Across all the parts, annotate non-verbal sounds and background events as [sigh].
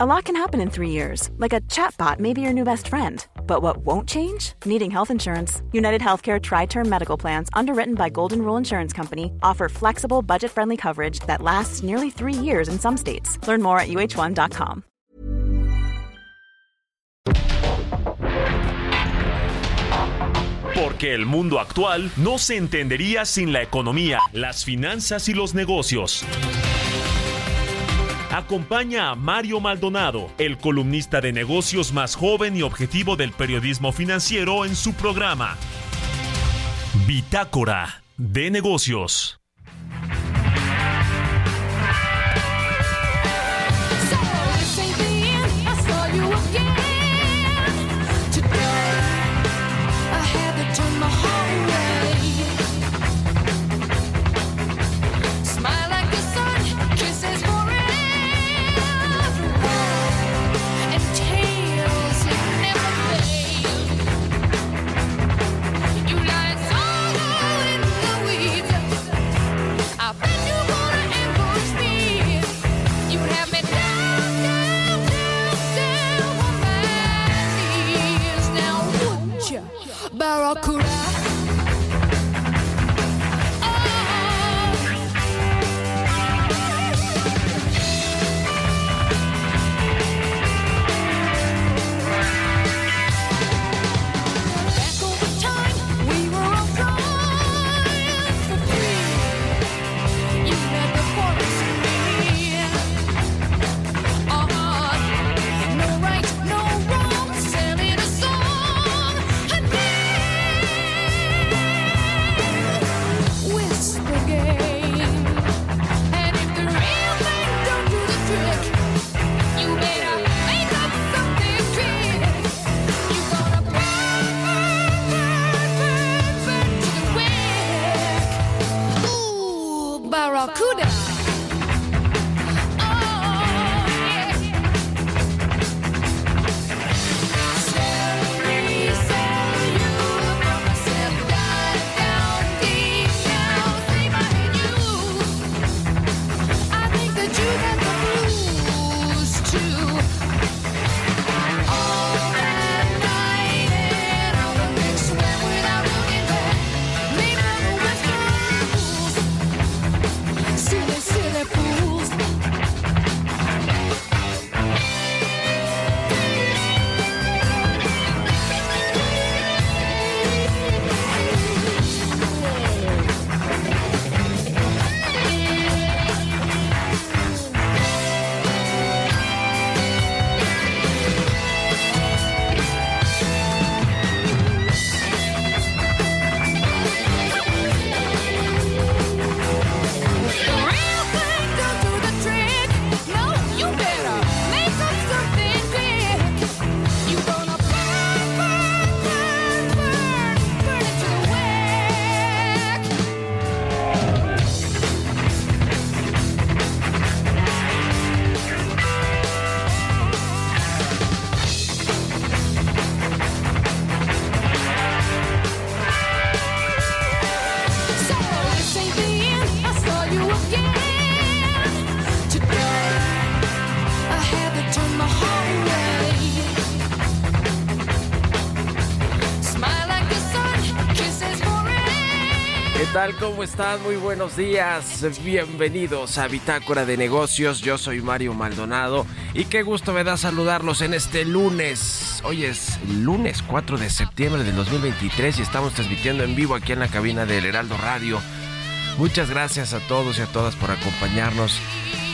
A lot can happen in three years, like a chatbot may be your new best friend. But what won't change? Needing health insurance. United Healthcare Tri Term Medical Plans, underwritten by Golden Rule Insurance Company, offer flexible, budget friendly coverage that lasts nearly three years in some states. Learn more at uh1.com. Porque el mundo actual no se entendería sin la economía, las finanzas y los negocios. Acompaña a Mario Maldonado, el columnista de negocios más joven y objetivo del periodismo financiero en su programa. Bitácora de negocios. Muy buenos días. Bienvenidos a Bitácora de Negocios. Yo soy Mario Maldonado y qué gusto me da saludarlos en este lunes. Hoy es lunes 4 de septiembre del 2023 y estamos transmitiendo en vivo aquí en la cabina del Heraldo Radio. Muchas gracias a todos y a todas por acompañarnos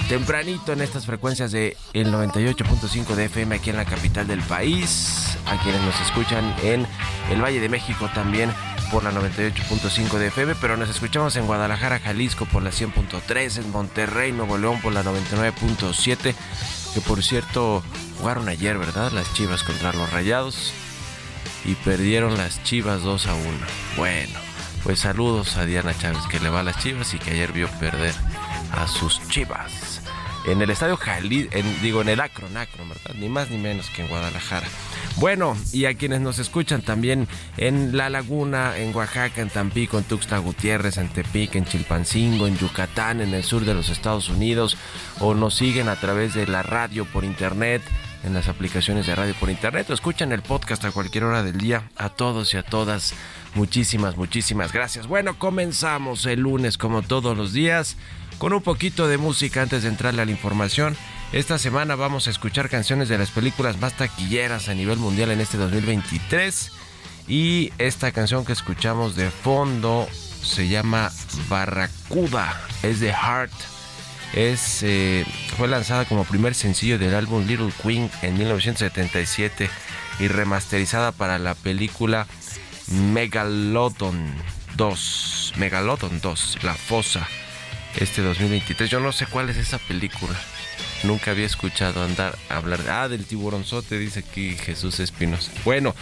tempranito en estas frecuencias de el 98.5 de FM aquí en la capital del país, a quienes nos escuchan en el Valle de México también por la 98.5 de FM, pero nos escuchamos en Guadalajara, Jalisco por la 100.3, en Monterrey, Nuevo León por la 99.7, que por cierto jugaron ayer, ¿verdad? Las Chivas contra los Rayados y perdieron las Chivas 2 a 1. Bueno, pues saludos a Diana Chávez que le va a las Chivas y que ayer vio perder a sus Chivas. En el estadio Jalí, en, digo en el Acron, Acron, ¿verdad? Ni más ni menos que en Guadalajara. Bueno, y a quienes nos escuchan también en La Laguna, en Oaxaca, en Tampico, en Tuxtla Gutiérrez, en Tepic, en Chilpancingo, en Yucatán, en el sur de los Estados Unidos, o nos siguen a través de la radio por internet, en las aplicaciones de radio por internet, o escuchan el podcast a cualquier hora del día. A todos y a todas, muchísimas, muchísimas gracias. Bueno, comenzamos el lunes como todos los días con un poquito de música antes de entrarle a la información. Esta semana vamos a escuchar canciones de las películas más taquilleras a nivel mundial en este 2023. Y esta canción que escuchamos de fondo se llama Barracuda, es de Heart. Es, eh, fue lanzada como primer sencillo del álbum Little Queen en 1977 y remasterizada para la película Megalodon 2. Megalodon 2, La Fosa este 2023. Yo no sé cuál es esa película. Nunca había escuchado andar hablar ah, del tiburonzote, dice aquí Jesús Espinos. Bueno,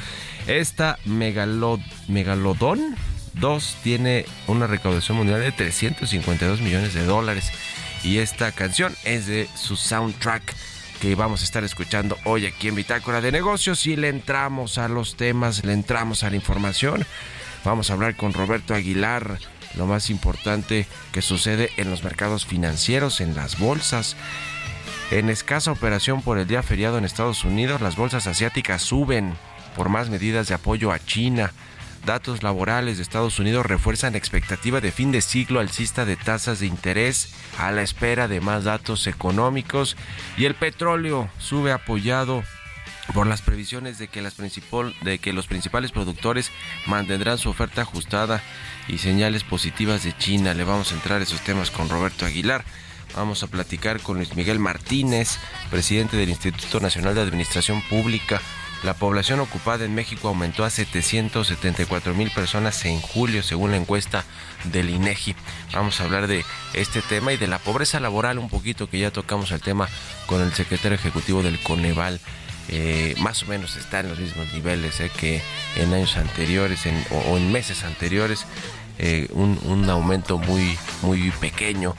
esta Megalodon 2 tiene una recaudación mundial de 352 millones de dólares. Y esta canción es de su soundtrack que vamos a estar escuchando hoy aquí en Bitácora de Negocios. Y le entramos a los temas, le entramos a la información. Vamos a hablar con Roberto Aguilar lo más importante que sucede en los mercados financieros, en las bolsas. En escasa operación por el día feriado en Estados Unidos, las bolsas asiáticas suben por más medidas de apoyo a China. Datos laborales de Estados Unidos refuerzan expectativa de fin de siglo alcista de tasas de interés a la espera de más datos económicos y el petróleo sube apoyado por las previsiones de que, las principal, de que los principales productores mantendrán su oferta ajustada y señales positivas de China. Le vamos a entrar esos temas con Roberto Aguilar. Vamos a platicar con Luis Miguel Martínez, presidente del Instituto Nacional de Administración Pública. La población ocupada en México aumentó a 774 mil personas en julio, según la encuesta del INEGI. Vamos a hablar de este tema y de la pobreza laboral un poquito, que ya tocamos el tema con el secretario ejecutivo del Coneval, eh, más o menos está en los mismos niveles eh, que en años anteriores o, en meses anteriores, eh, un, aumento muy, muy pequeño.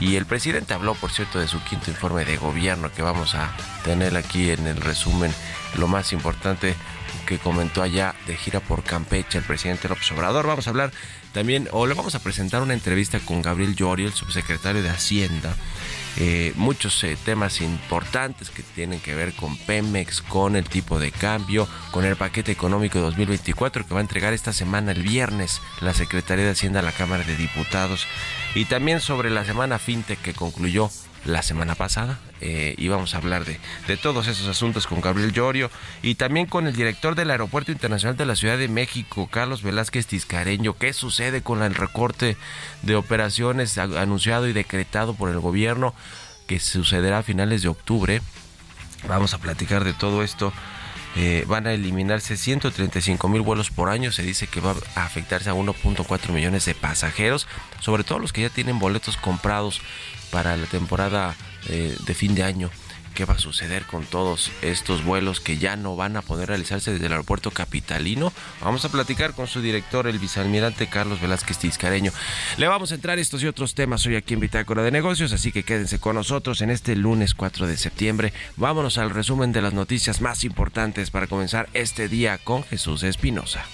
Y el presidente habló, por cierto, de su quinto informe de gobierno que vamos a tener aquí en el resumen, lo más importante que comentó allá de gira por Campeche el presidente López Obrador. Vamos a hablar también, o le vamos a presentar una entrevista con Gabriel Llori, el subsecretario de Hacienda, eh, muchos eh, temas importantes que tienen que ver con Pemex, con el tipo de cambio, con el paquete económico 2024 que va a entregar esta semana el viernes la Secretaría de Hacienda a la Cámara de Diputados. Y también sobre la semana fintech que concluyó la semana pasada eh, íbamos a hablar de, de, todos esos asuntos con Gabriel Llorio y también con el director del Aeropuerto Internacional de la Ciudad de México, Carlos Velázquez Tiscareño. ¿Qué sucede con el recorte de operaciones anunciado y decretado por el gobierno que sucederá a finales de octubre? Vamos a platicar de todo esto. Eh, van a eliminarse 135 mil vuelos por año. Se dice que va a afectarse a 1.4 millones de pasajeros, sobre todo los que ya tienen boletos comprados para la temporada eh, de fin de año. ¿Qué va a suceder con todos estos vuelos que ya no van a poder realizarse desde el aeropuerto capitalino? Vamos a platicar con su director, el vicealmirante Carlos Velázquez Tiscareño. Le vamos a entrar estos y otros temas hoy aquí en Bitácora de Negocios, así que quédense con nosotros en este lunes 4 de septiembre. Vámonos al resumen de las noticias más importantes para comenzar este día con Jesús Espinosa.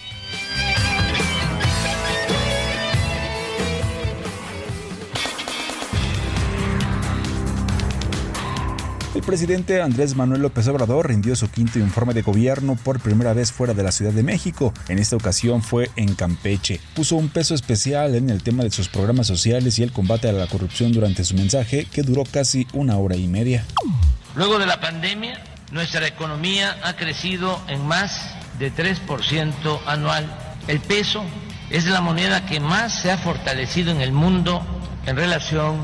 El presidente Andrés Manuel López Obrador rindió su quinto informe de gobierno por primera vez fuera de la Ciudad de México. En esta ocasión fue en Campeche. Puso un peso especial en el tema de sus programas sociales y el combate a la corrupción durante su mensaje, que duró casi una hora y media. Luego de la pandemia, nuestra economía ha crecido en más de 3% anual. El peso es la moneda que más se ha fortalecido en el mundo en relación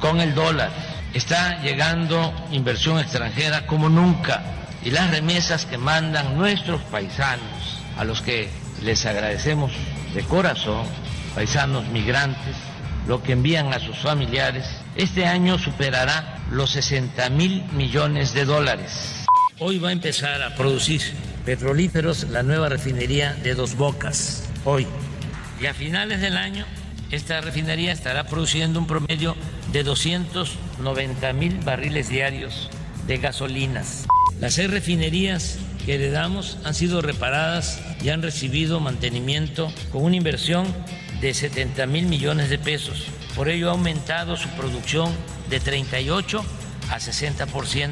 con el dólar está llegando inversión extranjera como nunca y las remesas que mandan nuestros paisanos, a los que les agradecemos de corazón, paisanos migrantes, lo que envían a sus familiares, este año superará los 60 mil millones de dólares. Hoy va a empezar a producir petrolíferos la nueva refinería de Dos Bocas, hoy. Y a finales del año, esta refinería estará produciendo un promedio de 290 mil barriles diarios de gasolinas. Las seis refinerías que le damos han sido reparadas y han recibido mantenimiento con una inversión de 70 mil millones de pesos. Por ello ha aumentado su producción de 38 a 60%.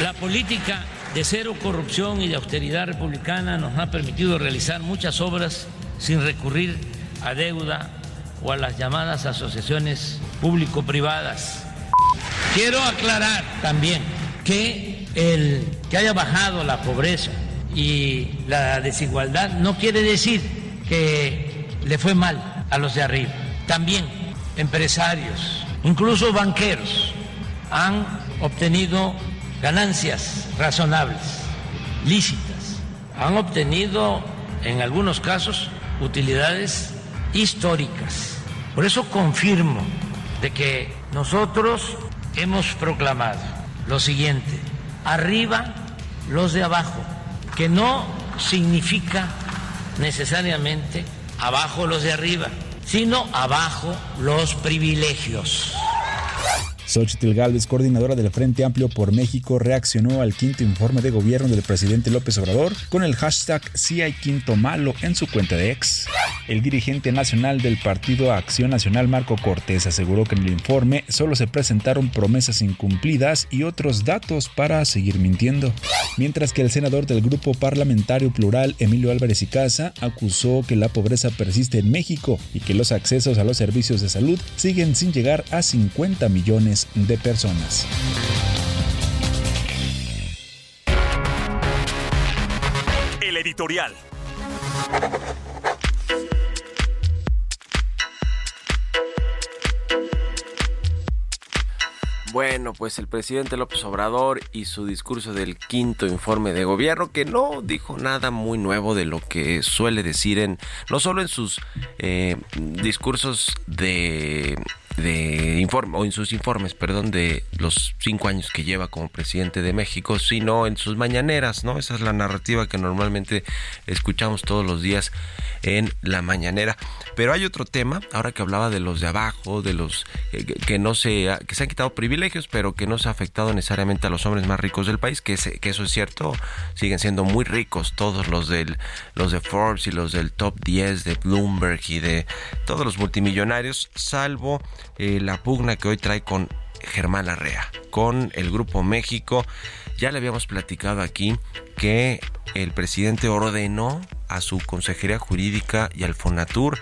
La política de cero corrupción y de austeridad republicana nos ha permitido realizar muchas obras sin recurrir a deuda o a las llamadas asociaciones público-privadas. Quiero aclarar también que el que haya bajado la pobreza y la desigualdad no quiere decir que le fue mal a los de arriba. También empresarios, incluso banqueros, han obtenido ganancias razonables, lícitas. Han obtenido, en algunos casos, utilidades históricas. Por eso confirmo de que nosotros hemos proclamado lo siguiente, arriba los de abajo, que no significa necesariamente abajo los de arriba, sino abajo los privilegios. Xochitl Gálvez, coordinadora del Frente Amplio por México, reaccionó al quinto informe de gobierno del presidente López Obrador con el hashtag Si hay quinto malo en su cuenta de ex. El dirigente nacional del Partido Acción Nacional, Marco Cortés, aseguró que en el informe solo se presentaron promesas incumplidas y otros datos para seguir mintiendo. Mientras que el senador del Grupo Parlamentario Plural, Emilio Álvarez y Casa, acusó que la pobreza persiste en México y que los accesos a los servicios de salud siguen sin llegar a 50 millones de personas. El editorial. Bueno, pues el presidente López Obrador y su discurso del quinto informe de gobierno, que no dijo nada muy nuevo de lo que suele decir en, no solo en sus eh, discursos de de informe, o en sus informes, perdón, de los cinco años que lleva como presidente de México, sino en sus mañaneras, ¿no? Esa es la narrativa que normalmente escuchamos todos los días en la mañanera. Pero hay otro tema, ahora que hablaba de los de abajo, de los que, no se, que se han quitado privilegios, pero que no se ha afectado necesariamente a los hombres más ricos del país, que, que eso es cierto, siguen siendo muy ricos todos los del, los de Forbes y los del top 10 de Bloomberg y de todos los multimillonarios, salvo eh, la pugna que hoy trae con Germán Larrea, con el Grupo México. Ya le habíamos platicado aquí que el presidente ordenó a su consejería jurídica y al Fonatur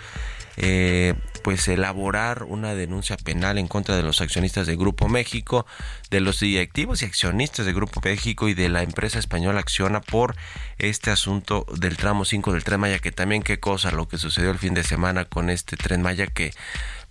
eh, pues elaborar una denuncia penal en contra de los accionistas de Grupo México, de los directivos y accionistas de Grupo México y de la empresa española Acciona por este asunto del tramo 5 del Tren Maya, que también qué cosa lo que sucedió el fin de semana con este Tren Maya que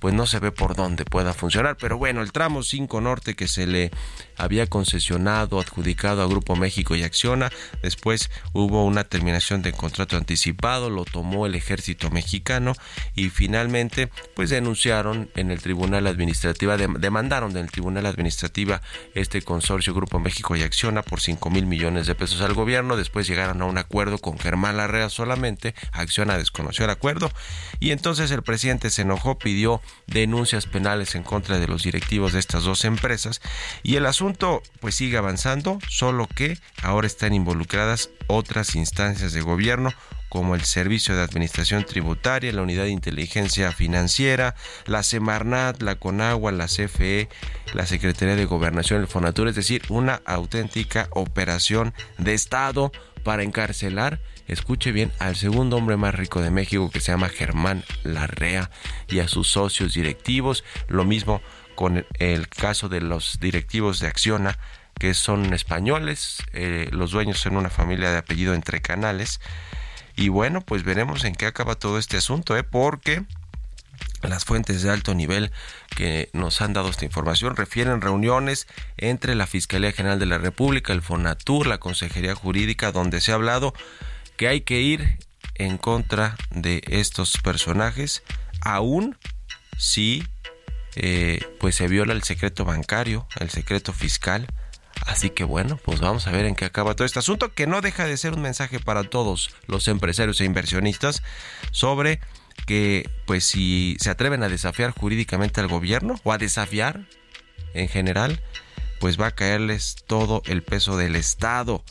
pues no se ve por dónde pueda funcionar. Pero bueno, el tramo 5 Norte que se le había concesionado, adjudicado a Grupo México y Acciona, después hubo una terminación de contrato anticipado, lo tomó el ejército mexicano y finalmente pues denunciaron en el Tribunal Administrativa, demandaron en el Tribunal Administrativa este consorcio Grupo México y Acciona por 5 mil millones de pesos al gobierno, después llegaron a un acuerdo con Germán Larrea solamente, Acciona desconoció el acuerdo y entonces el presidente se enojó, pidió denuncias penales en contra de los directivos de estas dos empresas. Y el asunto pues sigue avanzando, solo que ahora están involucradas otras instancias de gobierno como el Servicio de Administración Tributaria, la Unidad de Inteligencia Financiera, la Semarnat, la Conagua, la CFE, la Secretaría de Gobernación, el Fonatur, es decir, una auténtica operación de Estado para encarcelar escuche bien, al segundo hombre más rico de México que se llama Germán Larrea y a sus socios directivos. Lo mismo con el caso de los directivos de Acciona, que son españoles, eh, los dueños son una familia de apellido entre canales. Y bueno, pues veremos en qué acaba todo este asunto, ¿eh? porque las fuentes de alto nivel que nos han dado esta información refieren reuniones entre la Fiscalía General de la República, el FONATUR, la Consejería Jurídica, donde se ha hablado que hay que ir en contra de estos personajes, aún si eh, pues se viola el secreto bancario, el secreto fiscal. Así que bueno, pues vamos a ver en qué acaba todo este asunto, que no deja de ser un mensaje para todos los empresarios e inversionistas sobre que pues si se atreven a desafiar jurídicamente al gobierno o a desafiar en general, pues va a caerles todo el peso del Estado.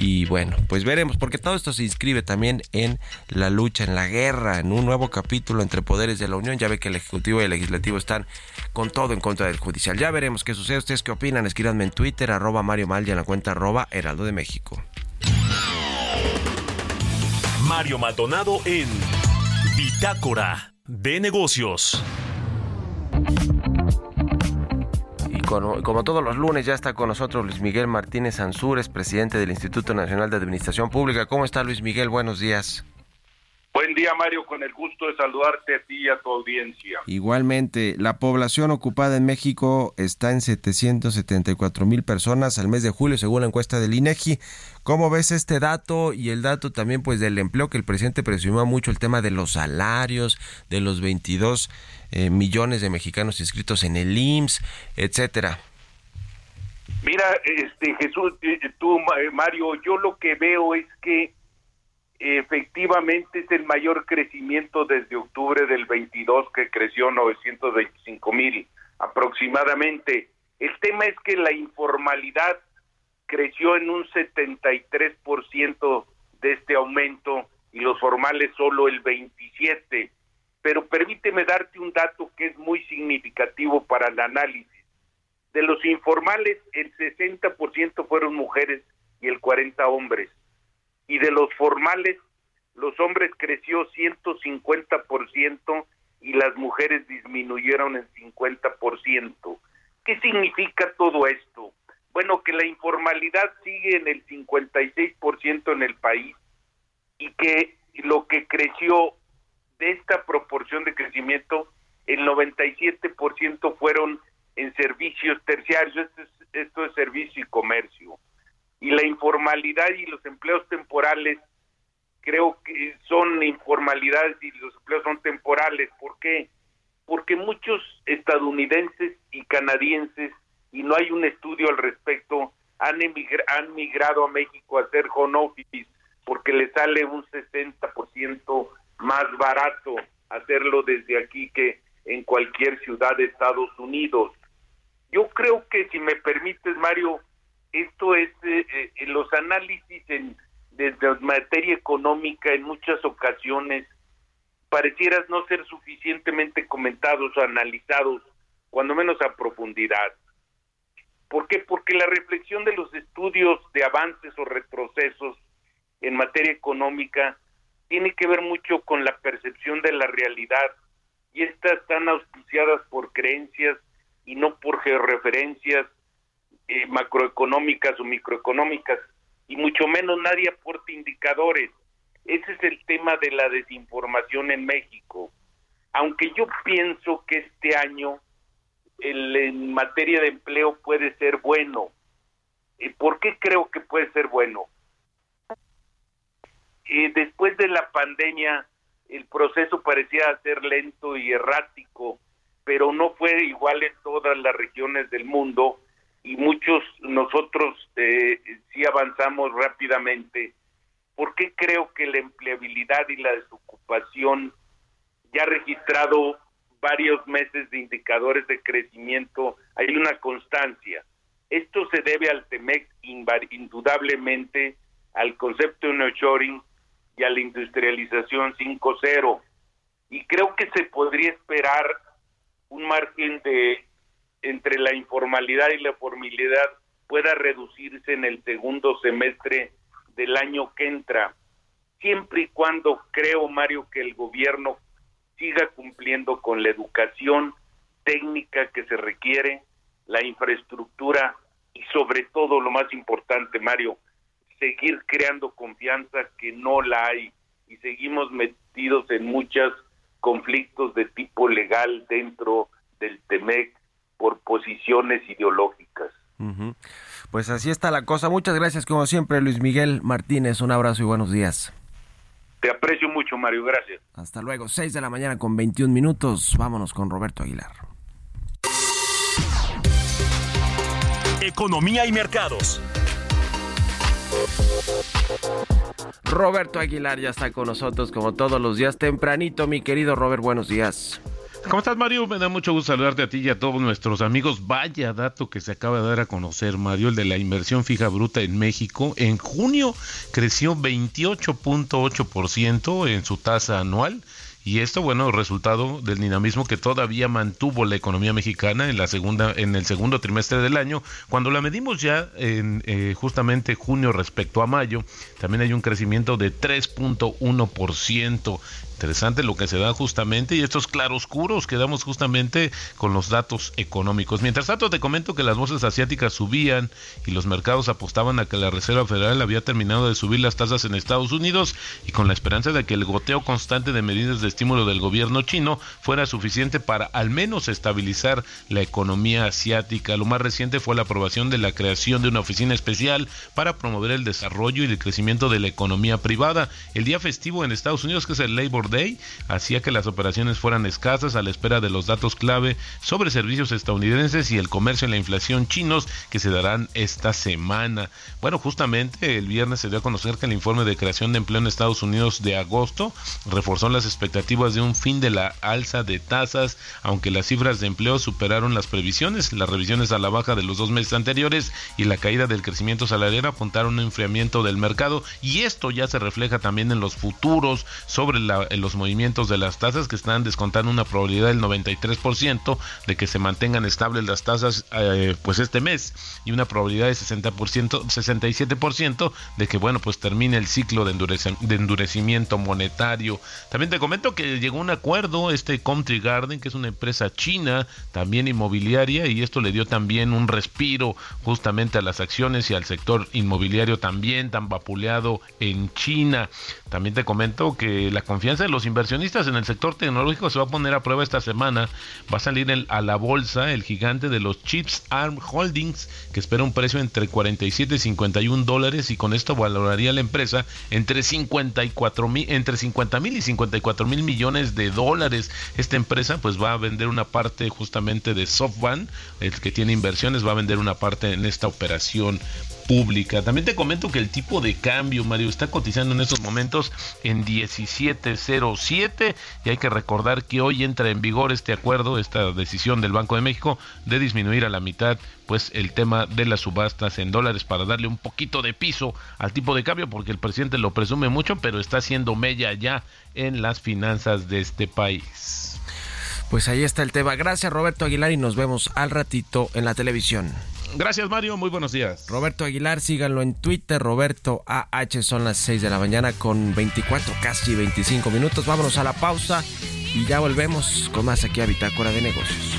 Y bueno, pues veremos, porque todo esto se inscribe también en la lucha, en la guerra, en un nuevo capítulo entre poderes de la Unión. Ya ve que el Ejecutivo y el Legislativo están con todo en contra del Judicial. Ya veremos qué sucede. ¿Ustedes qué opinan? Escríbanme en Twitter, arroba Mario Mal en la cuenta arroba Heraldo de México. Mario Maldonado en Bitácora de Negocios. Y como, todos los lunes ya está con nosotros Luis Miguel Martínez Ansúrez, presidente del Instituto Nacional de Administración Pública. ¿Cómo está Luis Miguel? Buenos días. Buen día, Mario, con el gusto de saludarte a ti y a tu audiencia. Igualmente, la población ocupada en México está en 774 mil personas al mes de julio, según la encuesta del INEGI. ¿Cómo ves este dato y el dato también pues del empleo que el presidente presumió mucho el tema de los salarios, de los 22 eh, millones de mexicanos inscritos en el IMSS, etcétera? Mira, este Jesús, eh, tú Mario, yo lo que veo es que efectivamente es el mayor crecimiento desde octubre del 22 que creció 925 mil aproximadamente. El tema es que la informalidad creció en un 73% de este aumento y los formales solo el 27. Pero permíteme darte un dato que es muy significativo para el análisis. De los informales, el 60% fueron mujeres y el 40 hombres y de los formales los hombres creció 150% y las mujeres disminuyeron en 50%. ¿Qué significa todo esto? Bueno, que la informalidad sigue en el 56% en el país y que lo que creció de esta proporción de crecimiento, el 97% fueron en servicios terciarios, esto es, esto es servicio y comercio y la informalidad y los empleos temporales creo que son informalidades y los empleos son temporales. ¿Por qué? Porque muchos estadounidenses y canadienses, y no hay un estudio al respecto, han, han migrado a México a hacer home office porque les sale un 60% más barato hacerlo desde aquí que en cualquier ciudad de Estados Unidos. Yo creo que si me permites, Mario, esto es eh, eh, los análisis en desde materia económica en muchas ocasiones parecieras no ser suficientemente comentados o analizados, cuando menos a profundidad. ¿Por qué? Porque la reflexión de los estudios de avances o retrocesos en materia económica tiene que ver mucho con la percepción de la realidad y estas están auspiciadas por creencias y no por georreferencias eh, macroeconómicas o microeconómicas, y mucho menos nadie aporta indicadores. Ese es el tema de la desinformación en México. Aunque yo pienso que este año el, en materia de empleo puede ser bueno. ¿Por qué creo que puede ser bueno? Eh, después de la pandemia, el proceso parecía ser lento y errático, pero no fue igual en todas las regiones del mundo y muchos nosotros eh, sí avanzamos rápidamente. porque creo que la empleabilidad y la desocupación ya ha registrado varios meses de indicadores de crecimiento? Hay una constancia. Esto se debe al TEMEC indudablemente, al concepto de nearshoring y a la industrialización 5.0. Y creo que se podría esperar un margen de entre la informalidad y la formalidad pueda reducirse en el segundo semestre del año que entra, siempre y cuando creo, Mario, que el gobierno siga cumpliendo con la educación técnica que se requiere, la infraestructura y sobre todo lo más importante, Mario, seguir creando confianza que no la hay. Y seguimos metidos en muchos conflictos de tipo legal dentro del TEMEC por posiciones ideológicas. Pues así está la cosa. Muchas gracias, como siempre, Luis Miguel Martínez. Un abrazo y buenos días. Te aprecio mucho, Mario. Gracias. Hasta luego. 6 de la mañana con 21 minutos. Vámonos con Roberto Aguilar. Economía y mercados. Roberto Aguilar ya está con nosotros como todos los días tempranito, mi querido Robert, buenos días. ¿Cómo estás, Mario? Me da mucho gusto saludarte a ti y a todos nuestros amigos. Vaya dato que se acaba de dar a conocer, Mario, el de la inversión fija bruta en México. En junio creció 28.8% en su tasa anual y esto, bueno, resultado del dinamismo que todavía mantuvo la economía mexicana en la segunda, en el segundo trimestre del año. Cuando la medimos ya en eh, justamente junio respecto a mayo, también hay un crecimiento de 3.1% Interesante lo que se da justamente y estos claroscuros que damos justamente con los datos económicos. Mientras tanto, te comento que las voces asiáticas subían y los mercados apostaban a que la Reserva Federal había terminado de subir las tasas en Estados Unidos y con la esperanza de que el goteo constante de medidas de estímulo del gobierno chino fuera suficiente para al menos estabilizar la economía asiática. Lo más reciente fue la aprobación de la creación de una oficina especial para promover el desarrollo y el crecimiento de la economía privada. El día festivo en Estados Unidos, que es el Labor Day hacía que las operaciones fueran escasas a la espera de los datos clave sobre servicios estadounidenses y el comercio y la inflación chinos que se darán esta semana. Bueno, justamente el viernes se dio a conocer que el informe de creación de empleo en Estados Unidos de agosto reforzó las expectativas de un fin de la alza de tasas, aunque las cifras de empleo superaron las previsiones. Las revisiones a la baja de los dos meses anteriores y la caída del crecimiento salarial apuntaron un enfriamiento del mercado y esto ya se refleja también en los futuros sobre la, los movimientos de las tasas que están descontando una probabilidad del 93% de que se mantengan estables las tasas eh, pues este mes y una probabilidad de 60%, 67% de que bueno pues termine el ciclo de, de endurecimiento monetario. También te comento que llegó un acuerdo este Country Garden que es una empresa china también inmobiliaria y esto le dio también un respiro justamente a las acciones y al sector inmobiliario también tan vapuleado en China. También te comento que la confianza los inversionistas en el sector tecnológico se va a poner a prueba esta semana. Va a salir a la bolsa el gigante de los chips ARM Holdings, que espera un precio entre 47 y 51 dólares y con esto valoraría la empresa entre 54 mil, entre 50 mil y 54 mil millones de dólares. Esta empresa pues va a vender una parte justamente de SoftBank, el que tiene inversiones, va a vender una parte en esta operación pública. También te comento que el tipo de cambio, Mario, está cotizando en estos momentos en 17.07 y hay que recordar que hoy entra en vigor este acuerdo, esta decisión del Banco de México de disminuir a la mitad pues el tema de las subastas en dólares para darle un poquito de piso al tipo de cambio porque el presidente lo presume mucho, pero está haciendo mella ya en las finanzas de este país. Pues ahí está el tema. Gracias Roberto Aguilar y nos vemos al ratito en la televisión. Gracias, Mario. Muy buenos días. Roberto Aguilar, síganlo en Twitter. Roberto AH son las 6 de la mañana con 24, casi 25 minutos. Vámonos a la pausa y ya volvemos con más aquí a Bitácora de Negocios.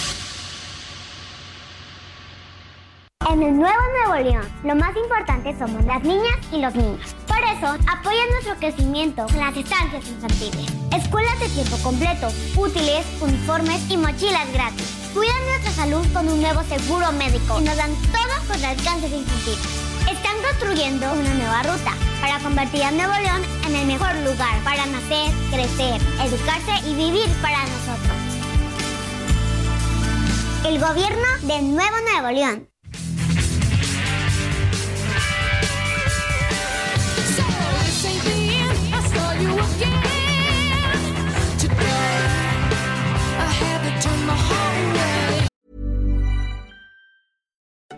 En el Nuevo Nuevo León, lo más importante somos las niñas y los niños. Por eso, apoya nuestro crecimiento en las estancias infantiles. Escuelas de tiempo completo, útiles, uniformes y mochilas gratis. Cuidan nuestra salud con un nuevo seguro médico y nos dan todo contra el cáncer infantil. Están construyendo una nueva ruta para convertir a Nuevo León en el mejor lugar para nacer, crecer, educarse y vivir para nosotros. El gobierno de Nuevo Nuevo León.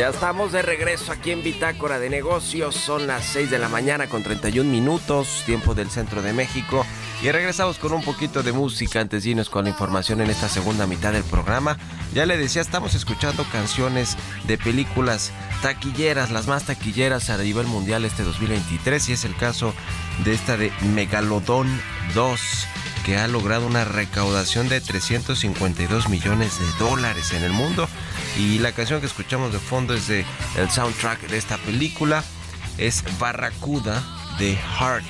Ya estamos de regreso aquí en Bitácora de Negocios. Son las 6 de la mañana con 31 minutos, tiempo del centro de México. Y regresamos con un poquito de música antes de irnos con la información en esta segunda mitad del programa. Ya le decía, estamos escuchando canciones de películas taquilleras, las más taquilleras a nivel mundial este 2023. Y es el caso de esta de Megalodón 2 que ha logrado una recaudación de 352 millones de dólares en el mundo. Y la canción que escuchamos de fondo es de el soundtrack de esta película. Es Barracuda de Heart.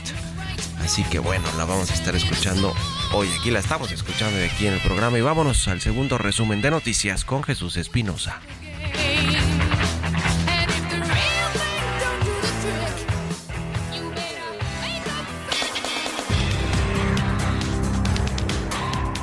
Así que bueno, la vamos a estar escuchando hoy. Aquí la estamos escuchando aquí en el programa. Y vámonos al segundo resumen de noticias con Jesús Espinosa.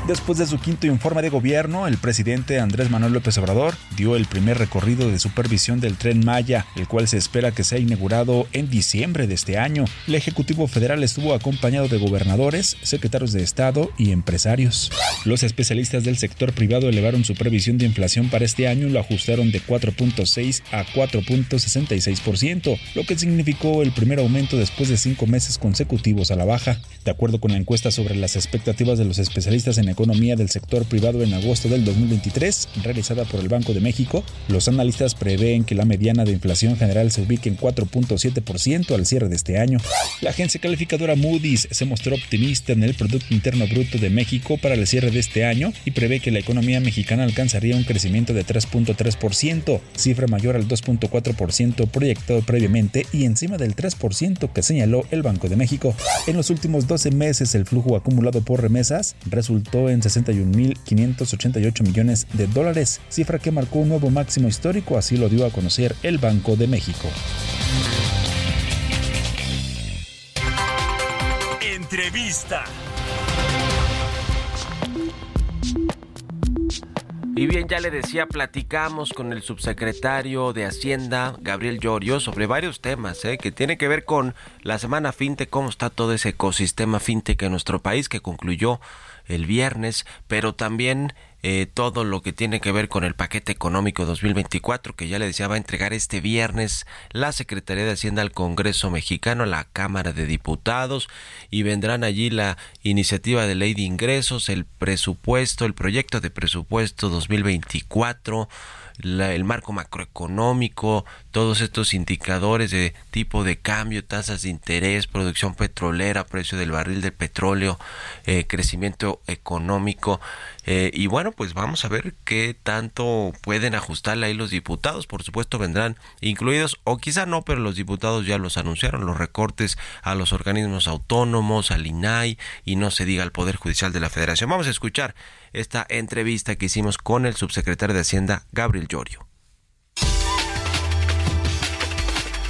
Después de su quinto informe de gobierno, el presidente Andrés Manuel López Obrador dio el primer recorrido de supervisión del tren Maya, el cual se espera que sea inaugurado en diciembre de este año. El Ejecutivo Federal estuvo acompañado de gobernadores, secretarios de Estado y empresarios. Los especialistas del sector privado elevaron su previsión de inflación para este año y lo ajustaron de 4.6 a 4.66%, lo que significó el primer aumento después de cinco meses consecutivos a la baja. De acuerdo con la encuesta sobre las expectativas de los especialistas en economía del sector privado en agosto del 2023, realizada por el Banco de México, los analistas prevén que la mediana de inflación general se ubique en 4.7% al cierre de este año. La agencia calificadora Moody's se mostró optimista en el Producto Interno Bruto de México para el cierre de este año y prevé que la economía mexicana alcanzaría un crecimiento de 3.3%, cifra mayor al 2.4% proyectado previamente y encima del 3% que señaló el Banco de México. En los últimos 12 meses el flujo acumulado por remesas resultó en 61.588 millones de dólares, cifra que marcó un nuevo máximo histórico, así lo dio a conocer el Banco de México. Entrevista. Y bien, ya le decía, platicamos con el subsecretario de Hacienda, Gabriel Llorio, sobre varios temas ¿eh? que tiene que ver con la semana fintech, cómo está todo ese ecosistema fintech en nuestro país que concluyó el viernes, pero también eh, todo lo que tiene que ver con el paquete económico 2024 que ya le decía va a entregar este viernes la Secretaría de Hacienda al Congreso mexicano, a la Cámara de Diputados y vendrán allí la iniciativa de ley de ingresos, el presupuesto, el proyecto de presupuesto 2024 la, el marco macroeconómico, todos estos indicadores de tipo de cambio, tasas de interés, producción petrolera, precio del barril de petróleo, eh, crecimiento económico. Eh, y bueno, pues vamos a ver qué tanto pueden ajustarle ahí los diputados. Por supuesto vendrán incluidos, o quizá no, pero los diputados ya los anunciaron, los recortes a los organismos autónomos, al INAI y no se diga al Poder Judicial de la Federación. Vamos a escuchar esta entrevista que hicimos con el subsecretario de Hacienda, Gabriel Llorio.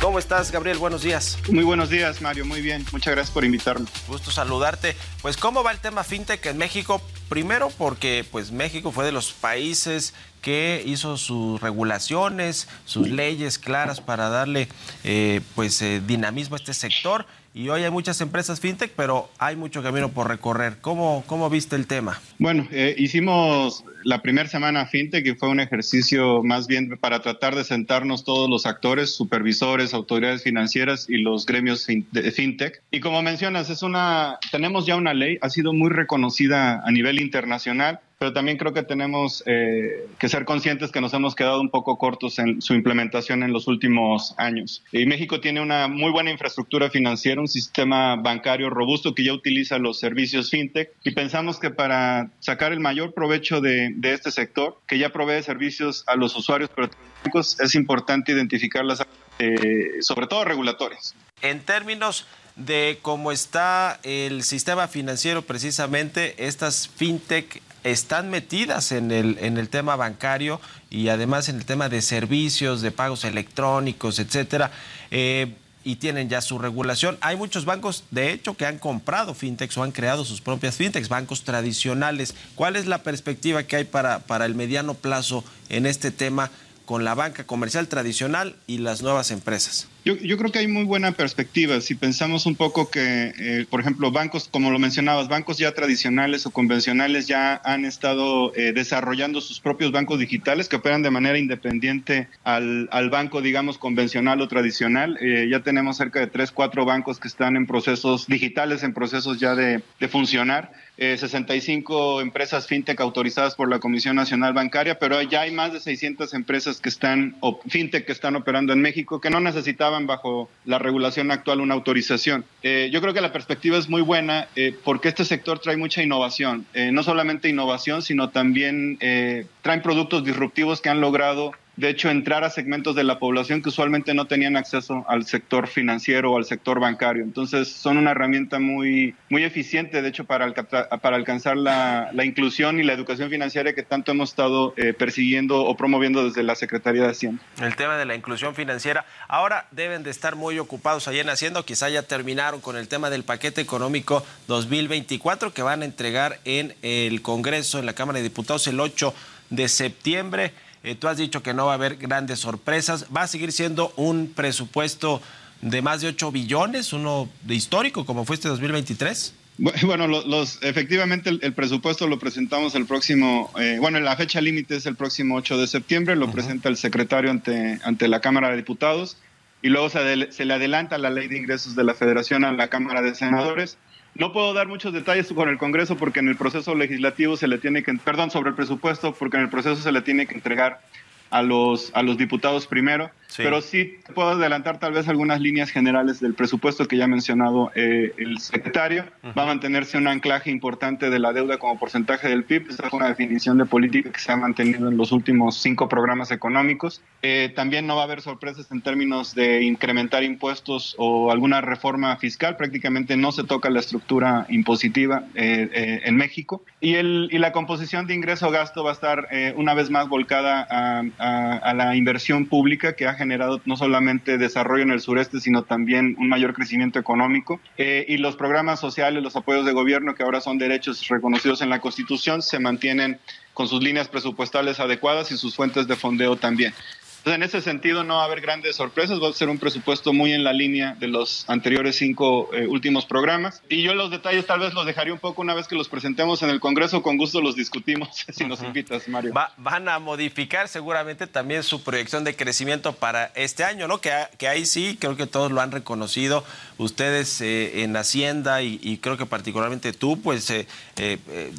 ¿Cómo estás, Gabriel? Buenos días. Muy buenos días, Mario. Muy bien. Muchas gracias por invitarme. Gusto saludarte. Pues, ¿cómo va el tema fintech en México? Primero, porque pues México fue de los países que hizo sus regulaciones, sus leyes claras para darle eh, pues eh, dinamismo a este sector. Y hoy hay muchas empresas fintech, pero hay mucho camino por recorrer. ¿Cómo, cómo viste el tema? Bueno, eh, hicimos la primera semana fintech y fue un ejercicio más bien para tratar de sentarnos todos los actores, supervisores, autoridades financieras y los gremios de fintech. Y como mencionas, es una, tenemos ya una ley, ha sido muy reconocida a nivel internacional pero también creo que tenemos eh, que ser conscientes que nos hemos quedado un poco cortos en su implementación en los últimos años. Y México tiene una muy buena infraestructura financiera, un sistema bancario robusto que ya utiliza los servicios fintech y pensamos que para sacar el mayor provecho de, este sector, que ya provee servicios a los usuarios, pero es importante identificar las, eh, sobre todo regulatorias. En términos de cómo está el sistema financiero precisamente, estas fintech están metidas en el, en el tema bancario y además en el tema de servicios, de pagos electrónicos, etcétera. Eh, y tienen ya su regulación. Hay muchos bancos, de hecho, que han comprado fintechs o han creado sus propias fintechs, bancos tradicionales. ¿Cuál es la perspectiva que hay para, para el mediano plazo en este tema con la banca comercial tradicional y las nuevas empresas? Yo, yo, creo que hay muy buena perspectiva. Si pensamos un poco que, eh, por ejemplo, bancos, como lo mencionabas, bancos ya tradicionales o convencionales ya han estado eh, desarrollando sus propios bancos digitales que operan de manera independiente al, banco, digamos, convencional o tradicional. Eh, ya tenemos cerca de tres, cuatro bancos que están en procesos digitales, en procesos ya de funcionar. 65 empresas fintech autorizadas por la Comisión Nacional Bancaria, pero ya hay más de 600 empresas que están, o fintech que están operando en México, que no necesitaban bajo la regulación actual una autorización. Eh, yo creo que la perspectiva es muy buena eh, porque este sector trae mucha innovación, eh, no solamente innovación, sino también traen productos disruptivos que han logrado de hecho, entrar a segmentos de la población que usualmente no tenían acceso al sector financiero o al sector bancario. Entonces, son una herramienta muy, muy eficiente, de hecho, para, para alcanzar la, la inclusión y la educación financiera que tanto hemos estado eh, persiguiendo o promoviendo desde la Secretaría de Hacienda. El tema de la inclusión financiera. Ahora deben de estar muy ocupados allá en Hacienda, quizá ya terminaron con el tema del paquete económico 2024 que van a entregar en el Congreso, en la Cámara de Diputados, el 8 de septiembre. Eh, tú has dicho que no va a haber grandes sorpresas. Va a seguir siendo un presupuesto de más de 8 billones, uno de histórico como fue este 2023. [laughs] Bueno, los, efectivamente el, el, presupuesto lo presentamos el próximo, eh, bueno, la fecha límite es el próximo 8 de septiembre, lo uh -huh. presenta el secretario ante, ante la Cámara de Diputados y luego se, se, le adelanta la ley de ingresos de la Federación a la Cámara de Senadores. No puedo dar muchos detalles con el Congreso porque en el proceso legislativo se le tiene que, perdón, sobre el presupuesto, porque en el proceso se le tiene que entregar a los, a los diputados primero, sí. pero sí puedo adelantar tal vez algunas líneas generales del presupuesto que ya ha mencionado eh, el secretario. Uh -huh. Va a mantenerse un anclaje importante de la deuda como porcentaje del PIB. Esta es una definición de política que se ha mantenido en los últimos cinco programas económicos. Eh, también no va a haber sorpresas en términos de incrementar impuestos o alguna reforma fiscal. Prácticamente no se toca la estructura impositiva eh, en México. Y, el, y la composición de ingreso-gasto va a estar una vez más volcada a a, a, la inversión pública que ha generado no solamente desarrollo en el sureste, sino también un mayor crecimiento económico. Eh, y los programas sociales, los apoyos de gobierno, que ahora son derechos reconocidos en la Constitución, se mantienen con sus líneas presupuestales adecuadas y sus fuentes de fondeo también. Entonces, en ese sentido, no va a haber grandes sorpresas. Va a ser un presupuesto muy en la línea de los anteriores cinco eh, últimos programas. Y yo los detalles tal vez los dejaré un poco una vez que los presentemos en el Congreso. Con gusto los discutimos, [laughs] si nos invitas, Mario. Va, van a modificar seguramente también su proyección de crecimiento para este año, ¿no? Que, que ahí sí, creo que todos lo han reconocido. Ustedes eh, en Hacienda y, y, creo que particularmente tú, pues eh,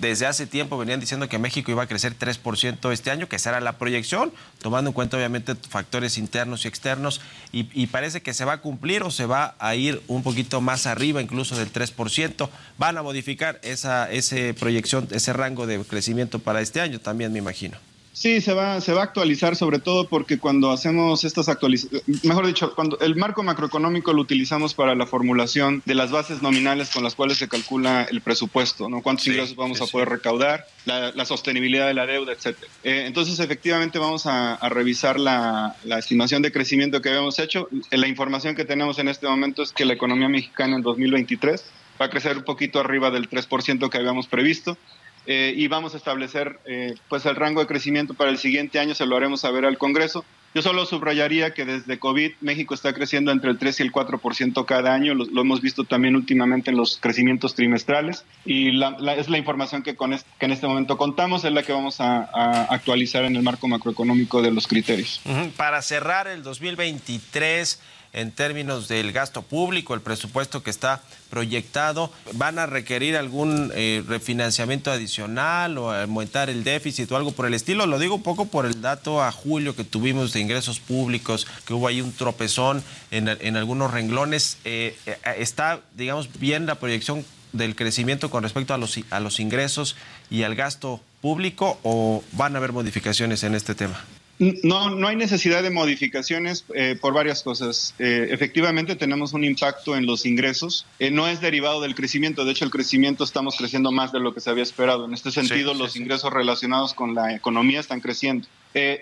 desde hace tiempo venían diciendo que México iba a crecer 3% este año, que esa era la proyección, tomando en cuenta obviamente factores internos y externos, y, y, parece que se va a cumplir o se va a ir un poquito más arriba, incluso del 3%. Van a modificar esa ese proyección, ese rango de crecimiento para este año también, me imagino. Sí, se va, se va a actualizar sobre todo porque cuando hacemos estas actualizaciones, mejor dicho, cuando el marco macroeconómico lo utilizamos para la formulación de las bases nominales con las cuales se calcula el presupuesto, ¿no? Cuántos sí, ingresos vamos sí, a poder sí. recaudar, la, la, sostenibilidad de la deuda, etcétera. Eh, entonces, efectivamente, vamos a, a revisar la, la, estimación de crecimiento que habíamos hecho. La información que tenemos en este momento es que la economía mexicana en 2023 va a crecer un poquito arriba del 3% que habíamos previsto eh, y vamos a establecer eh, pues el rango de crecimiento para el siguiente año, se lo haremos saber al Congreso. Yo solo subrayaría que desde COVID México está creciendo entre el 3 y el 4% cada año, lo, lo, hemos visto también últimamente en los crecimientos trimestrales y la, la, es la información que, con este, que en este momento contamos, es la que vamos a, a, actualizar en el marco macroeconómico de los criterios. Para cerrar el 2023, en términos del gasto público, el presupuesto que está proyectado? ¿Van a requerir algún eh, refinanciamiento adicional o aumentar el déficit o algo por el estilo? Lo digo un poco por el dato a julio que tuvimos de ingresos públicos, que hubo ahí un tropezón en, en algunos renglones. Eh, eh, ¿Está, digamos, bien la proyección del crecimiento con respecto a los, a los ingresos y al gasto público o van a haber modificaciones en este tema? No, no hay necesidad de modificaciones eh, por varias cosas. Eh, efectivamente tenemos un impacto en los ingresos. Eh, no es derivado del crecimiento. De hecho, el crecimiento estamos creciendo más de lo que se había esperado. En este sentido, Sí, los sí. ingresos relacionados con la economía están creciendo.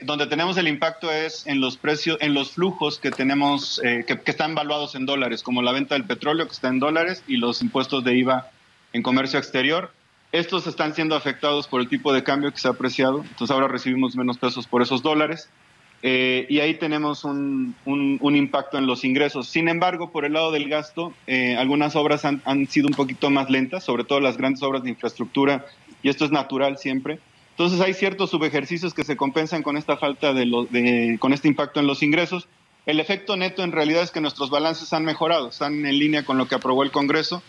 Donde tenemos el impacto es en los precios, en los flujos que tenemos, que, que están valuados en dólares, como la venta del petróleo que está en dólares y los impuestos de IVA en comercio exterior. Estos están siendo afectados por el tipo de cambio que se ha apreciado, entonces ahora recibimos menos pesos por esos dólares. Eh, y ahí tenemos un, un- impacto en los ingresos. Sin embargo, por el lado del gasto, eh, algunas obras han, han sido un poquito más lentas, sobre todo las grandes obras de infraestructura, y esto es natural siempre. Entonces hay ciertos subejercicios que se compensan con esta falta de- con este impacto en los ingresos. El efecto neto en realidad es que nuestros balances han mejorado, están en línea con lo que aprobó el Congreso.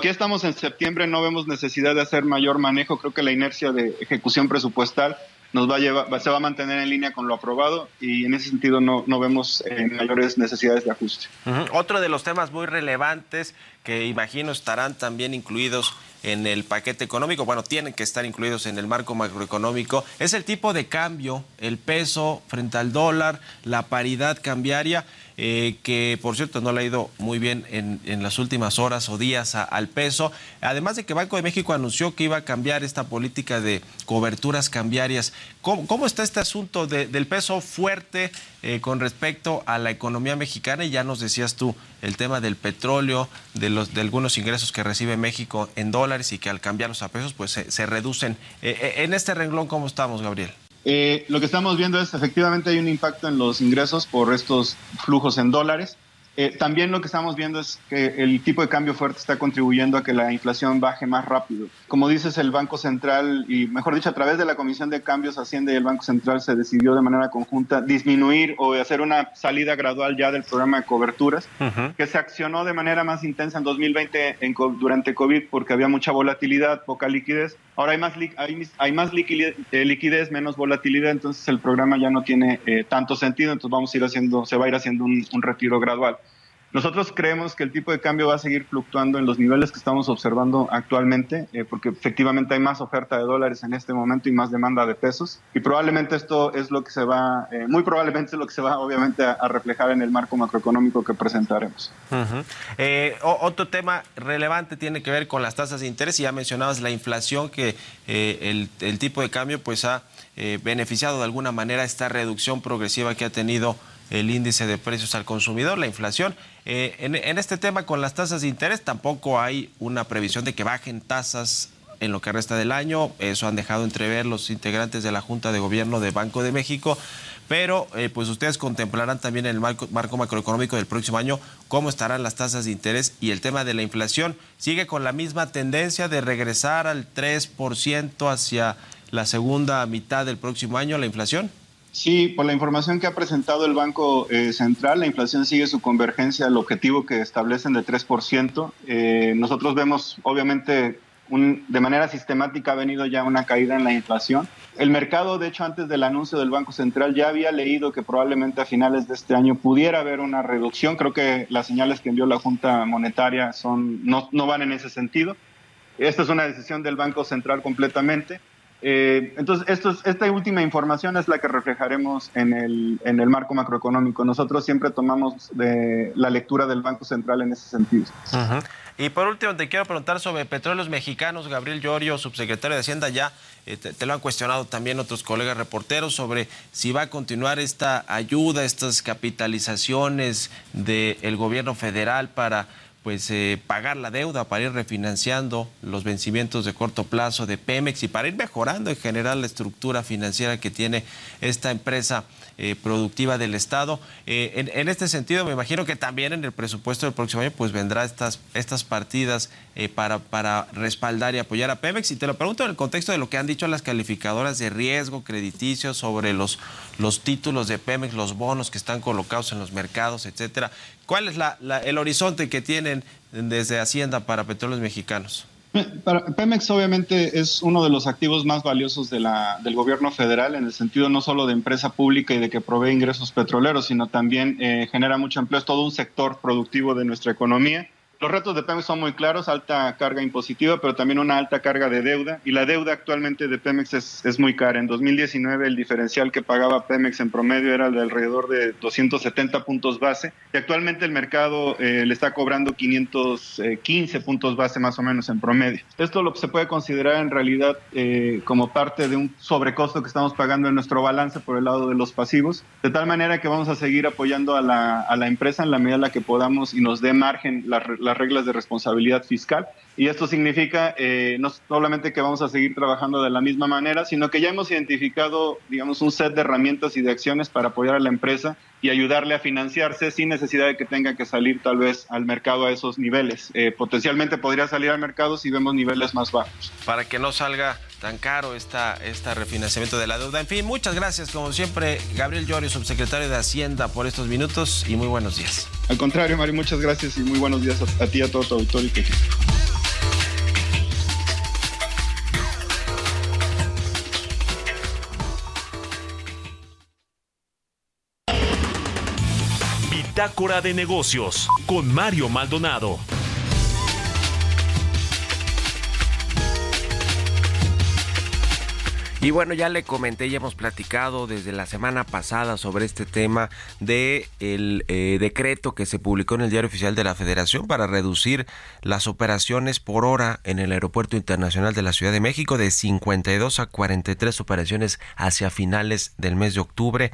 Ya estamos en septiembre no vemos necesidad de hacer mayor manejo, creo que la inercia de ejecución presupuestal nos va a se va a mantener en línea con lo aprobado y en ese sentido no, vemos eh, mayores necesidades de ajuste. Otro de los temas muy relevantes que imagino estarán también incluidos en el paquete económico, bueno, tienen que estar incluidos en el marco macroeconómico, es el tipo de cambio, el peso frente al dólar, la paridad cambiaria, eh, que por cierto no le ha ido muy bien en, las últimas horas o días al peso, además de que Banco de México anunció que iba a cambiar esta política de coberturas cambiarias. ¿Cómo, cómo está este asunto de- del peso fuerte eh, con respecto a la economía mexicana? Y ya nos decías tú el tema del petróleo, de, los, de algunos ingresos que recibe México en dólares y que al cambiarlos a pesos pues se, se reducen. Eh, eh, en este renglón, ¿cómo estamos, Gabriel? Eh, lo que estamos viendo es efectivamente hay un impacto en los ingresos por estos flujos en dólares. Eh, también lo que estamos viendo es que el tipo de cambio fuerte está contribuyendo a que la inflación baje más rápido. Como dices, el Banco Central, y mejor dicho, a través de la Comisión de Cambios Hacienda y el Banco Central se decidió de manera conjunta disminuir o hacer una salida gradual ya del programa de coberturas que se accionó de manera más intensa en 2020 en durante COVID porque había mucha volatilidad, poca liquidez. Ahora hay más, hay, hay más liquidez, eh, liquidez, menos volatilidad, entonces el programa ya no tiene eh, tanto sentido, entonces vamos a ir haciendo, se va a ir haciendo un, un retiro gradual. Nosotros creemos que el tipo de cambio va a seguir fluctuando en los niveles que estamos observando actualmente, eh, porque efectivamente hay más oferta de dólares en este momento y más demanda de pesos. Y probablemente esto es lo que se va, eh, muy probablemente es lo que se va obviamente a, reflejar en el marco macroeconómico que presentaremos. Eh, otro tema relevante tiene que ver con las tasas de interés y ya mencionabas la inflación que el, el tipo de cambio pues ha beneficiado de alguna manera esta reducción progresiva que ha tenido el índice de precios al consumidor, la inflación. Eh, en, este tema con las tasas de interés tampoco hay una previsión de que bajen tasas en lo que resta del año. Eso han dejado entrever los integrantes de la Junta de Gobierno de Banco de México. Pero eh, pues ustedes contemplarán también en el marco, marco macroeconómico del próximo año cómo estarán las tasas de interés y el tema de la inflación. ¿Sigue con la misma tendencia de regresar al 3% hacia la segunda mitad del próximo año la inflación? Sí, por la información que ha presentado el Banco eh, Central, la inflación sigue su convergencia al objetivo que establecen de 3%. Eh, nosotros vemos, obviamente, de manera sistemática ha venido ya una caída en la inflación. El mercado, de hecho, antes del anuncio del Banco Central ya había leído que probablemente a finales de este año pudiera haber una reducción. Creo que las señales que envió la Junta Monetaria son, no, no van en ese sentido. Esta es una decisión del Banco Central completamente. Eh, entonces, esta última información es la que reflejaremos en el, en el marco macroeconómico. Nosotros siempre tomamos la lectura del Banco Central en ese sentido. Y por último, te quiero preguntar sobre petróleos mexicanos. Gabriel Llorio, subsecretario de Hacienda, ya eh, te lo han cuestionado también otros colegas reporteros sobre si va a continuar esta ayuda, estas capitalizaciones del gobierno federal para pues eh, pagar la deuda, para ir refinanciando los vencimientos de corto plazo de Pemex y para ir mejorando en general la estructura financiera que tiene esta empresa eh, productiva del Estado. Eh, en, este sentido, me imagino que también en el presupuesto del próximo año pues vendrá estas, estas partidas para, para respaldar y apoyar a Pemex. Y te lo pregunto en el contexto de lo que han dicho las calificadoras de riesgo crediticio sobre los, los títulos de Pemex, los bonos que están colocados en los mercados, etcétera. ¿Cuál es la, el horizonte que tienen desde Hacienda para petróleos mexicanos? Para Pemex obviamente es uno de los activos más valiosos de la, del gobierno federal en el sentido no solo de empresa pública y de que provee ingresos petroleros, sino también eh, genera mucho empleo, es todo un sector productivo de nuestra economía. Los retos de Pemex son muy claros, alta carga impositiva, pero también una alta carga de deuda. Y la deuda actualmente de Pemex es, es muy cara. En 2019 el diferencial que pagaba Pemex en promedio era de alrededor de 270 puntos base. Y actualmente el mercado eh, le está cobrando 515 puntos base más o menos en promedio. Esto lo se puede considerar en realidad eh, como parte de un sobrecosto que estamos pagando en nuestro balance por el lado de los pasivos. De tal manera que vamos a seguir apoyando a la, a la empresa en la medida en la que podamos y nos dé margen la, las reglas de responsabilidad fiscal. Y esto significa eh, no solamente que vamos a seguir trabajando de la misma manera, sino que ya hemos identificado, digamos, un set de herramientas y de acciones para apoyar a la empresa y ayudarle a financiarse sin necesidad de que tenga que salir tal vez al mercado a esos niveles. Eh, potencialmente podría salir al mercado si vemos niveles más bajos. Para que no salga tan caro esta, esta refinanciamiento de la deuda. En fin, muchas gracias, como siempre, Gabriel Llorio, subsecretario de Hacienda, por estos minutos y muy buenos días. Al contrario, Mario, muchas gracias y muy buenos días a, a ti y a todo tu auditorio. Que... Bitácora de negocios con Mario Maldonado. Y bueno, ya le comenté, ya hemos platicado desde la semana pasada sobre este tema de el eh, decreto que se publicó en el Diario Oficial de la Federación para reducir las operaciones por hora en el Aeropuerto Internacional de la Ciudad de México de 52 a 43 operaciones hacia finales del mes de octubre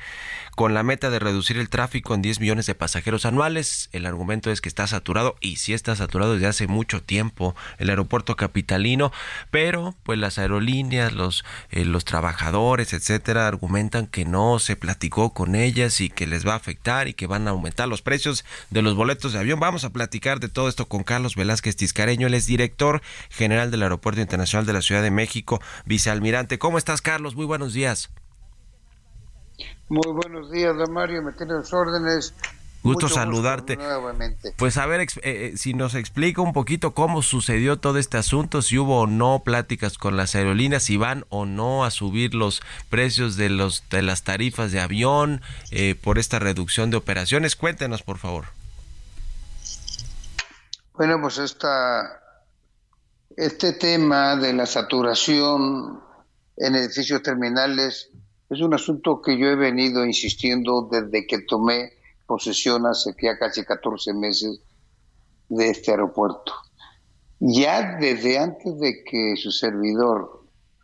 con la meta de reducir el tráfico en 10 millones de pasajeros anuales. El argumento es que está saturado y sí está saturado desde hace mucho tiempo el aeropuerto capitalino, pero pues las aerolíneas, los, eh, los trabajadores, etcétera, argumentan que no se platicó con ellas y que les va a afectar y que van a aumentar los precios de los boletos de avión. Vamos a platicar de todo esto con Carlos Velázquez Tiscareño, él es director general del Aeropuerto Internacional de la Ciudad de México, vicealmirante. ¿Cómo estás, Carlos? Muy buenos días. Muy buenos días, don Mario. Me tiene los órdenes. Gusto Mucho saludarte. Gusto nuevamente. Pues a ver, eh, si nos explica un poquito cómo sucedió todo este asunto, si hubo o no pláticas con las aerolíneas, si van o no a subir los precios de los de las tarifas de avión eh, por esta reducción de operaciones. Cuéntenos, por favor. Bueno, pues esta, este tema de la saturación en edificios terminales es un asunto que yo he venido insistiendo desde que tomé posesión hace ya casi 14 meses de este aeropuerto. Ya desde antes de que su servidor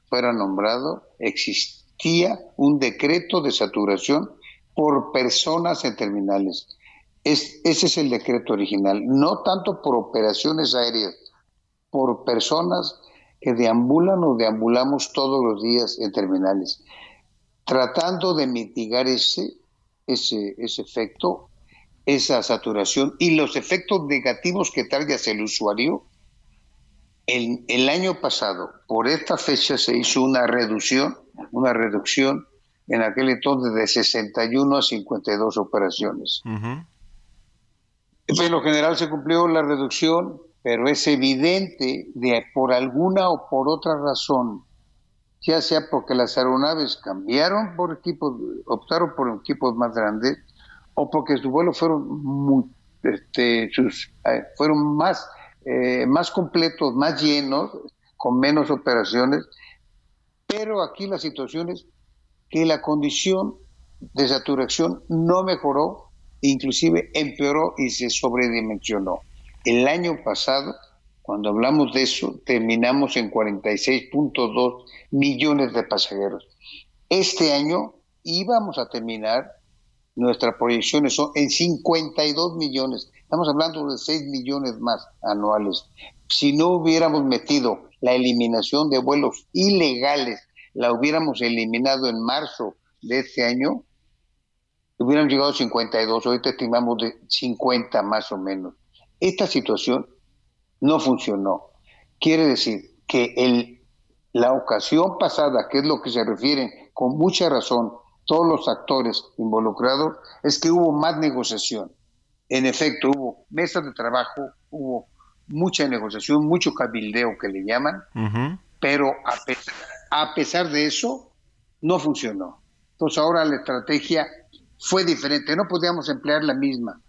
fuera nombrado, existía un decreto de saturación por personas en terminales. Es, ese es el decreto original, no tanto por operaciones aéreas, por personas que deambulan o deambulamos todos los días en terminales tratando de mitigar ese, ese, ese efecto, esa saturación y los efectos negativos que traiga hacia el usuario. El, el, año pasado, por esta fecha, se hizo una reducción, una reducción en aquel entonces de 61 a 52 operaciones. Uh -huh. En lo general se cumplió la reducción, pero es evidente de por alguna o por otra razón ya sea porque las aeronaves cambiaron por equipos, optaron por equipos más grandes, o porque sus vuelos fueron muy, este, sus, eh, fueron más, eh, más completos, más llenos, con menos operaciones. Pero aquí la situación es que la condición de saturación no mejoró, inclusive empeoró y se sobredimensionó. El año pasado cuando hablamos de eso, terminamos en 46.2 millones de pasajeros. Este año íbamos a terminar, nuestras proyecciones son en 52 millones, Estamos hablando de 6 millones más anuales. Si no hubiéramos metido la eliminación de vuelos ilegales, la hubiéramos eliminado en marzo de este año, hubieran llegado a 52, ahorita estimamos de 50 más o menos. Esta situación no funcionó. Quiere decir que el, la ocasión pasada, que es lo que se refieren con mucha razón todos los actores involucrados, es que hubo más negociación. En efecto, hubo mesas de trabajo, hubo mucha negociación, mucho cabildeo que le llaman, pero a pesar, a pesar de eso, no funcionó. Entonces ahora la estrategia fue diferente, no podíamos emplear la misma.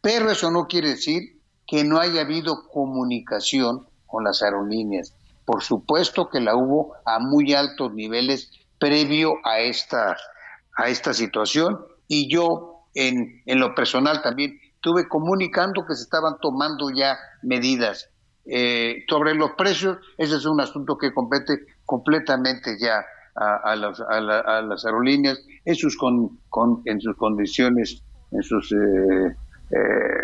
Pero eso no quiere decir que no haya habido comunicación con las aerolíneas. Por supuesto que la hubo a muy altos niveles previo a esta, a esta situación y yo en, en lo personal también estuve comunicando que se estaban tomando ya medidas eh, sobre los precios. Ese es un asunto que compete completamente ya a, a, las, a, la- a las aerolíneas en sus, con, con- en sus condiciones, en sus, eh, eh,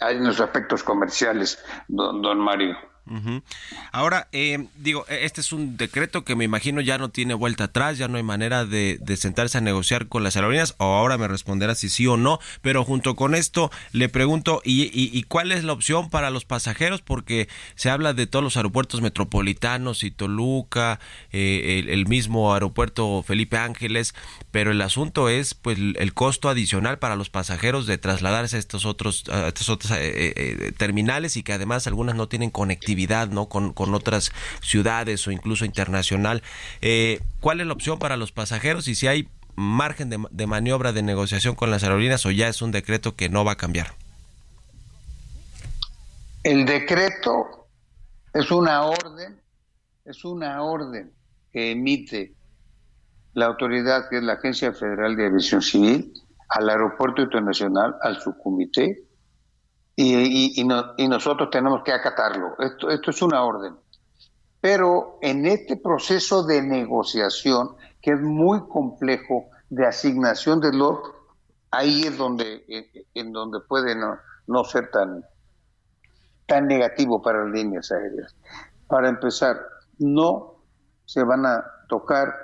en los aspectos comerciales, don, don Mario. Ahora, eh, digo, eh, este es un decreto que me imagino ya no tiene vuelta atrás, ya no hay manera de, sentarse a negociar con las aerolíneas, o ahora me responderá si sí o no, pero junto con esto le pregunto, ¿y, cuál es la opción para los pasajeros? Porque se habla de todos los aeropuertos metropolitanos y Toluca, eh, el, mismo aeropuerto Felipe Ángeles, pero el asunto es pues el el costo adicional para los pasajeros de trasladarse a estos otros, a estos otros eh, eh, terminales y que además algunas no tienen conectividad ¿no? Con, otras ciudades o incluso internacional. Eh, ¿Cuál es la opción para los pasajeros y si hay margen de, de maniobra de negociación con las aerolíneas o ya es un decreto que no va a cambiar? El decreto es una orden, es una orden que emite la autoridad, que es la Agencia Federal de Aviación Civil, al Aeropuerto Internacional, al subcomité, y, y- y no- y nosotros tenemos que acatarlo. Esto, esto es una orden. Pero en este proceso de negociación, que es muy complejo, de asignación de lot, ahí es donde, en, en donde puede no, no ser tan, tan negativo para las líneas aéreas. Para empezar, no se van a tocar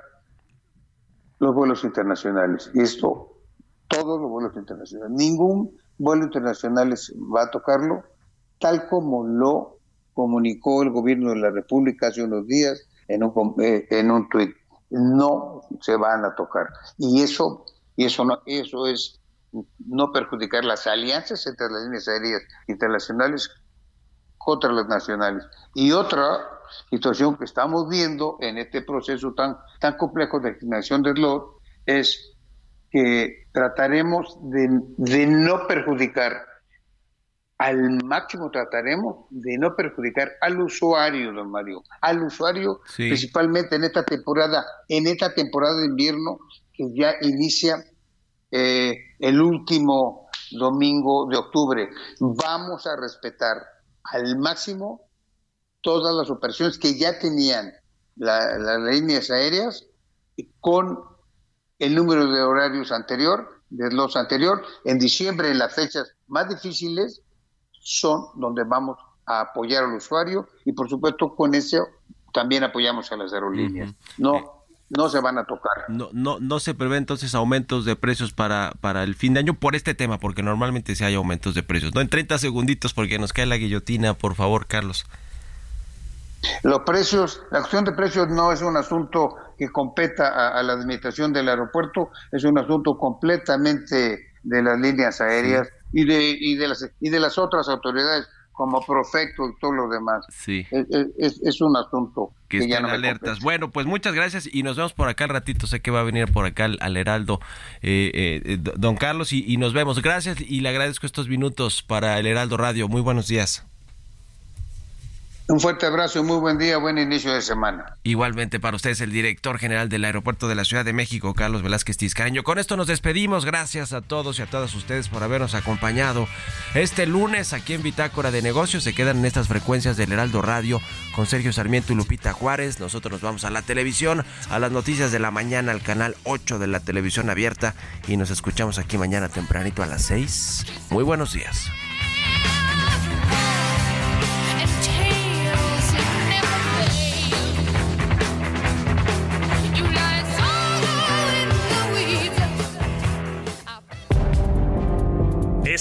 los vuelos internacionales. Y esto, todos los vuelos internacionales. Ningún vuelo internacional es- va a tocarlo, tal como lo comunicó el gobierno de la República hace unos días en un, eh, en un tuit. No se van a tocar. Y eso, y eso, no, eso es no perjudicar las alianzas entre las líneas aéreas internacionales contra las nacionales. Y otra situación que estamos viendo en este proceso tan, tan complejo de asignación de slot es que trataremos de, de no perjudicar, al máximo trataremos de no perjudicar al usuario, don Mario, al usuario Sí. principalmente en esta temporada, en esta temporada de invierno que ya inicia eh, el último domingo de octubre. Vamos a respetar al máximo todas las operaciones que ya tenían la- las líneas aéreas con el número de horarios anterior, de los anterior. En diciembre, las fechas más difíciles son donde vamos a apoyar al usuario y por supuesto con eso también apoyamos a las aerolíneas. No, no se van a tocar. No, no, no se prevé entonces aumentos de precios para, para el fin de año por este tema, porque normalmente sí hay aumentos de precios. No en 30 segunditos porque nos cae la guillotina, por favor, Carlos. Los precios, la cuestión de precios no es un asunto que competa a, a la administración del aeropuerto, es un asunto completamente de las líneas aéreas y de y de las y de las otras autoridades como Profecto y todo lo demás. Sí. Es, es- es un asunto que que, ya no alertas. Bueno, pues muchas gracias y nos vemos por acá al ratito. Sé que va a venir por acá al, al Heraldo eh, eh, d- don Carlos y, y nos vemos. Gracias y le agradezco estos minutos para el Heraldo Radio. Muy buenos días. Un fuerte abrazo y muy buen día, buen inicio de semana. Igualmente para ustedes el director general del Aeropuerto de la Ciudad de México, Carlos Velázquez Tizcaño. Con esto nos despedimos. Gracias a todos y a todas ustedes por habernos acompañado este lunes aquí en Bitácora de Negocios. Se quedan en estas frecuencias del Heraldo Radio con Sergio Sarmiento y Lupita Juárez. Nosotros nos vamos a la televisión, a las noticias de la mañana, al canal 8 de la televisión abierta y nos escuchamos aquí mañana tempranito a las 6. Muy buenos días.